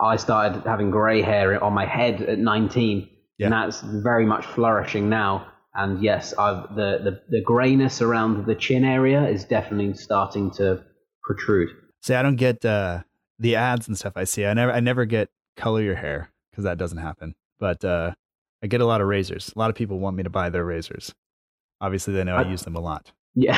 I started having grey hair on my head at 19, Yeah. and that's very much flourishing now. And yes, I've the the, the greyness around the chin area is definitely starting to protrude. See, I don't get uh, the ads and stuff I see. I never, I never get color your hair because that doesn't happen. But uh, I get a lot of razors. A lot of people want me to buy their razors. Obviously, they know I, I- use them a lot. Yeah.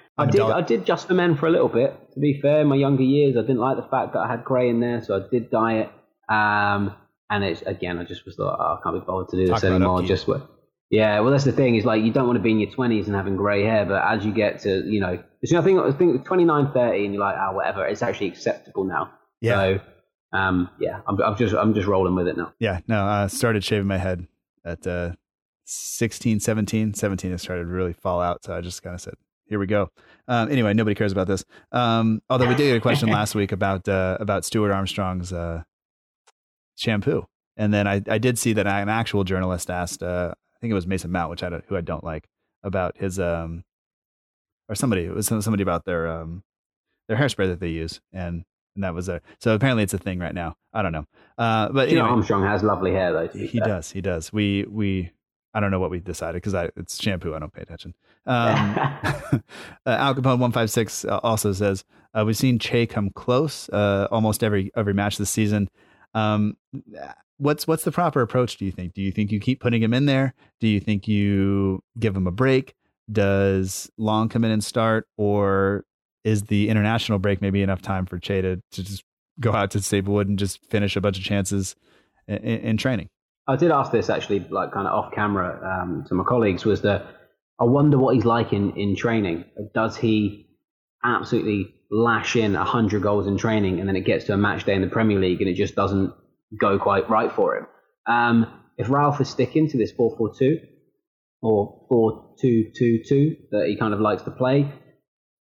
I did. I did just for men for a little bit. To be fair, in my younger years, I didn't like the fact that I had grey in there, so I did dye it. Um, and it's again, I just was like, oh, I can't be bothered to do this about anymore. Just what? Yeah. Well, that's the thing. Is like you don't want to be in your twenties and having grey hair, but as you get to, you know, 'cause, you know, I think I think 29, 30, and you're like, oh, whatever. It's actually acceptable now. Yeah, So, um, yeah, I'm, I'm just I'm just rolling with it now. yeah. No, I started shaving my head at uh, 16, 17. 17, it started to really fall out. So I just kind of said, here we go. Um, anyway, nobody cares about this. Um, although we did get a question last week about uh, about Stuart Armstrong's uh, shampoo, and then I, I did see that an actual journalist asked, uh, I think it was Mason Mount, which I don't, who I don't like, about his um, or somebody it was somebody about their um, their hairspray that they use, and and that was a so apparently it's a thing right now. I don't know, uh, but You know, Armstrong has lovely hair though. he fair. does. He does. We we I don't know what we decided because I it's shampoo. I don't pay attention. Um, uh, Al Capone one five six also says uh, we've seen Che come close uh, almost every every match this season. Um, what's what's the proper approach? Do you think? Do you think you keep putting him in there? Do you think you give him a break? Does Long come in and start, or is the international break maybe enough time for Che to, to just go out to Staplewood and just finish a bunch of chances in, in, in training? I did ask this actually, like kind of off camera um, to my colleagues, was that I wonder what he's like in, in training. Does he absolutely lash in 100 goals in training and then it gets to a match day in the Premier League and it just doesn't go quite right for him? Um, if Ralph is sticking to this 4 4 2 or 4 2 2 2 that he kind of likes to play,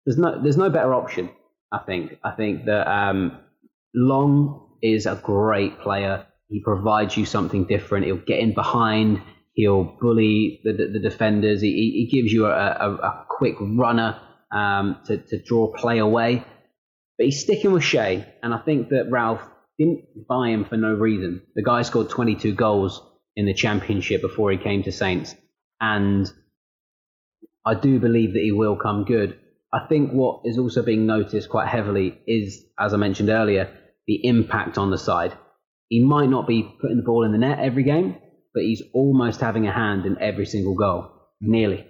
there's no, there's no better option, I think. I think that um, Long is a great player. He provides you something different. He'll get in behind. He'll bully the, the, the defenders. He, he gives you a, a, a quick runner um, to, to draw play away. But he's sticking with Che, and I think that Ralph didn't buy him for no reason. The guy scored 22 goals in the championship before he came to Saints, and I do believe that he will come good. I think what is also being noticed quite heavily is, as I mentioned earlier, the impact on the side. He might not be putting the ball in the net every game, but he's almost having a hand in every single goal, nearly.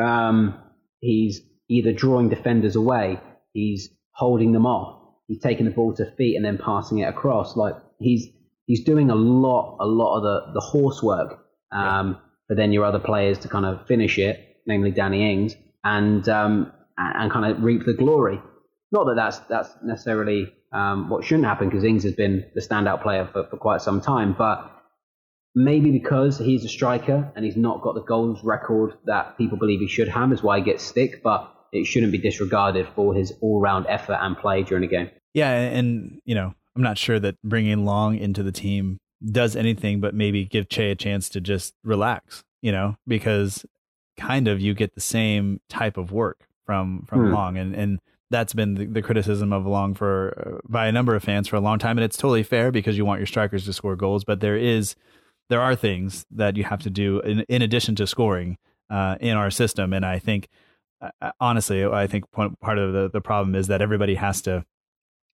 Um, he's either drawing defenders away, he's holding them off, he's taking the ball to feet and then passing it across. Like he's he's doing a lot, a lot of the the horse work um, for then your other players to kind of finish it, namely Danny Ings, and um, and, and kind of reap the glory. Not that that's that's necessarily um, what shouldn't happen because Ings has been the standout player for, for quite some time, but maybe because he's a striker and he's not got the goals record that people believe he should have is why he gets stick, but it shouldn't be disregarded for his all-round effort and play during the game. Yeah, and you know, I'm not sure that bringing Long into the team does anything but maybe give Che a chance to just relax, you know, because kind of you get the same type of work from from Hmm. Long, and and that's been the, the criticism of Long for uh, by a number of fans for a long time, and it's totally fair because you want your strikers to score goals, but there is there are things that you have to do in, in addition to scoring uh, in our system. And I think, uh, honestly, I think part of the, the problem is that everybody has to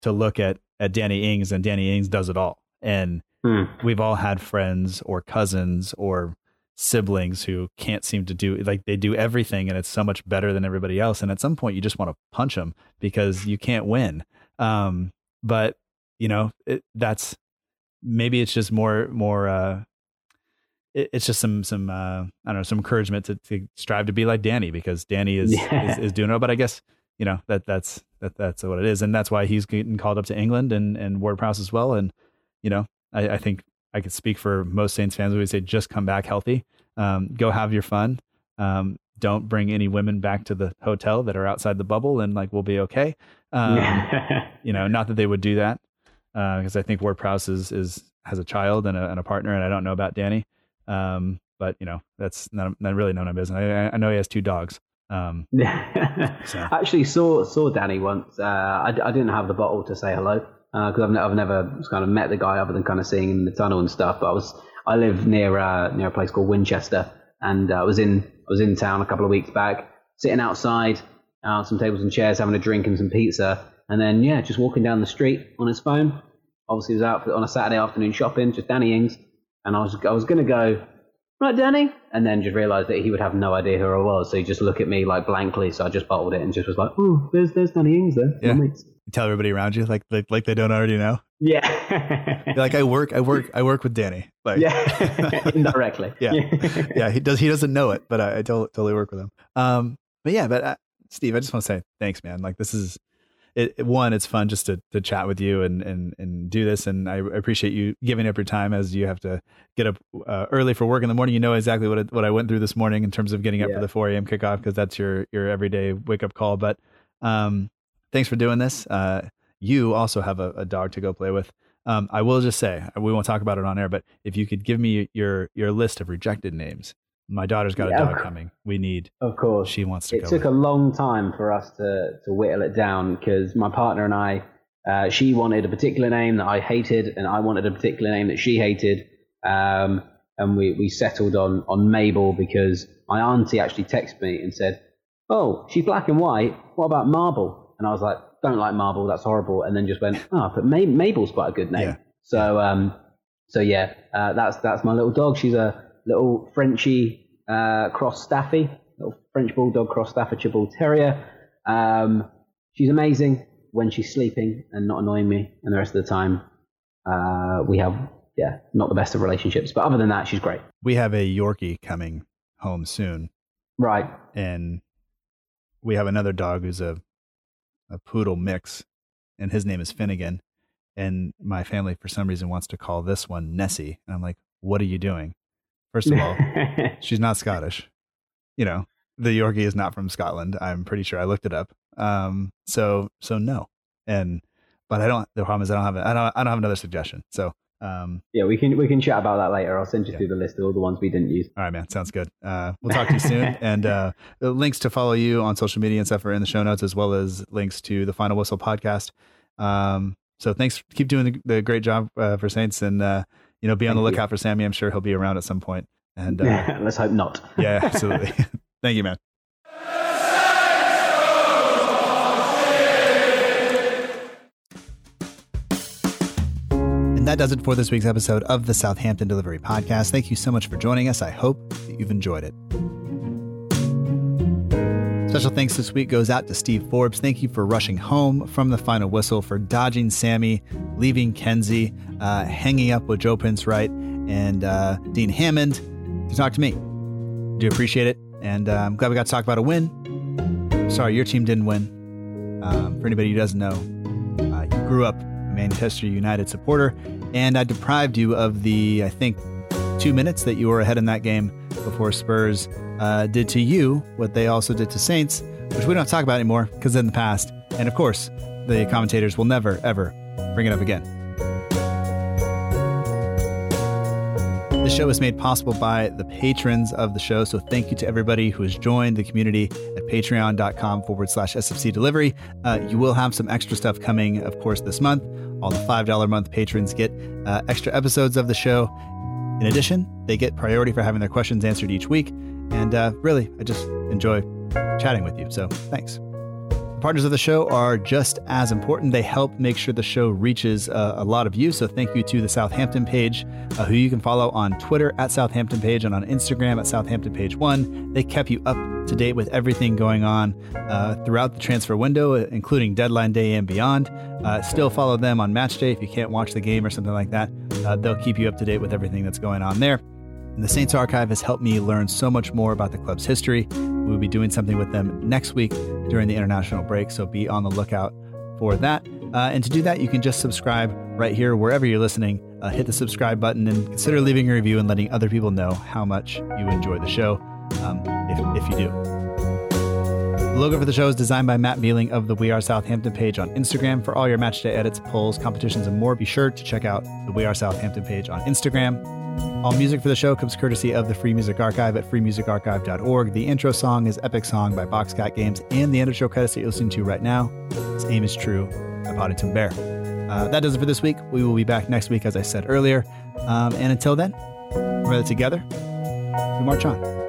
to look at at Danny Ings, and Danny Ings does it all. And hmm. we've all had friends or cousins or siblings who can't seem to do like they do everything and it's so much better than everybody else and at some point you just want to punch them because you can't win um, but you know it, that's maybe it's just more more uh, it, it's just some some uh, I don't know some encouragement to, to strive to be like Danny because Danny is, yeah. is, is doing it. But I guess you know that that's that that's what it is, and that's why he's getting called up to England and and Ward Prowse as well. And you know I, I think I could speak for most Saints fans. We say just come back healthy, um, go have your fun. Um, don't bring any women back to the hotel that are outside the bubble, and like we'll be okay. Um, you know, not that they would do that because uh, I think Ward Prowse is is has a child and a, and a partner, and I don't know about Danny. Um, but you know, that's not, not really none of business. I, I know he has two dogs. Um, so. Actually, saw saw Danny once. Uh, I, I didn't have the bottle to say hello because uh, I've, I've never kind of met the guy other than kind of seeing him in the tunnel and stuff. But I was I live near uh, near a place called Winchester, and uh, I was in I was in town a couple of weeks back, sitting outside uh, some tables and chairs, having a drink and some pizza, and then yeah, just walking down the street on his phone. Obviously, he was out on a Saturday afternoon shopping, just Danny Ings and I was I was gonna go, right, Danny, and then just realised that he would have no idea who I was, so he just looked at me like blankly. So I just bottled it and just was like, oh, there's there's Danny Ings there. Yeah. Tell everybody around you like like, like they don't already know. Yeah. like I work, I work, I work with Danny. Like yeah, indirectly. yeah, yeah. He does. He doesn't know it, but I, I totally work with him. Um, but yeah, but uh, Steve, I just want to say thanks, man. Like this is it, one, it's fun just to, to chat with you and, and, and do this. And I appreciate you giving up your time as you have to get up uh, early for work in the morning. You know exactly what it, what I went through this morning in terms of getting up yeah. for the 4 a.m. kickoff because that's your your everyday wake up call. But um, thanks for doing this. Uh, you also have a, a, dog to go play with. Um, I will just say we won't talk about it on air, but if you could give me your your list of rejected names my daughter's got yeah, a dog coming. We need. Of course, she wants to. It took a long time for us to to whittle it down because my partner and I, uh, she wanted a particular name that I hated, and I wanted a particular name that she hated. Um, and we, we settled on on Mabel because my auntie actually texted me and said, "Oh, she's black and white. What about Marble?" And I was like, "Don't like Marble. That's horrible." And then just went, "Oh, but Mabel's quite a good name." Yeah. So um, so yeah, uh, that's that's my little dog. She's a little Frenchy uh, cross Staffy, little French bulldog cross Staffordshire bull terrier. Um, she's amazing when she's sleeping and not annoying me, and the rest of the time uh, we have yeah not the best of relationships. But other than that, she's great. We have a Yorkie coming home soon, right? And we have another dog who's a a poodle mix, and his name is Finnegan. And my family, for some reason, wants to call this one Nessie. And I'm like, what are you doing? First of all, she's not Scottish. You know, the Yorkie is not from Scotland. I'm pretty sure I looked it up. Um, so so no, and but I don't. The problem is I don't have. I don't. I don't have another suggestion. So um, yeah, we can we can chat about that later. I'll send you yeah. through the list of all the ones we didn't use. All right, man. Sounds good. Uh, we'll talk to you soon. And uh, links to follow you on social media and stuff are in the show notes, as well as links to the Final Whistle podcast. Um, so thanks. Keep doing the, the great job uh, for Saints, and uh, you know, be on Thank the lookout you. for Sammy. I'm sure he'll be around at some point. And uh, let's hope not. yeah, absolutely. Thank you, man. And that does it for this week's episode of the Southampton Delivery Podcast. Thank you so much for joining us. I hope that you've enjoyed it. Special thanks this week goes out to Steve Forbes. Thank you for rushing home from the final whistle, for dodging Sammy, leaving Kenzie, uh, hanging up with Joe Prince-Wright and uh, Dean Hammond to talk to me. Do appreciate it, and uh, I'm glad we got to talk about a win. Sorry, your team didn't win. Um, for anybody who doesn't know, uh, you grew up Manchester United supporter, and I deprived you of the, I think, two minutes that you were ahead in that game before Spurs uh, did to you what they also did to Saints, which we don't talk about anymore because in the past. And of course, the commentators will never, ever bring it up again. The show is made possible by the patrons of the show. So thank you to everybody who has joined the community at patreon.com forward slash SFC delivery. Uh, you will have some extra stuff coming, of course, this month. All the $5 a month patrons get uh, extra episodes of the show In addition, they get priority for having their questions answered each week. And uh, really, I just enjoy chatting with you. So thanks. Partners of the show are just as important. They help make sure the show reaches uh, a lot of you. So thank you to the Southampton page, uh, who you can follow on Twitter at Southampton page and on Instagram at Southampton page one. They kept you up to date with everything going on uh, throughout the transfer window, including deadline day and beyond. Uh, still follow them on match day if you can't watch the game or something like that. Uh, they'll keep you up to date with everything that's going on there. And the Saints Archive has helped me learn so much more about the club's history. We'll be doing something with them next week during the international break, so be on the lookout for that. Uh, and to do that, you can just subscribe right here, wherever you're listening. Uh, hit the subscribe button and consider leaving a review and letting other people know how much you enjoy the show, um, if, if you do. The logo for the show is designed by Matt Beeling of the We Are Southampton page on Instagram. For all your matchday edits, polls, competitions, and more, be sure to check out the We Are Southampton page on Instagram. All music for the show comes courtesy of the Free Music Archive at freemusicarchive.org. The intro song is Epic Song by Boxcat Games, and the end of show credits that you're listening to right now is Aim is True by Poddington Bear. Uh, that does it for this week. We will be back next week, as I said earlier. Um, and until then, we're together, we march on.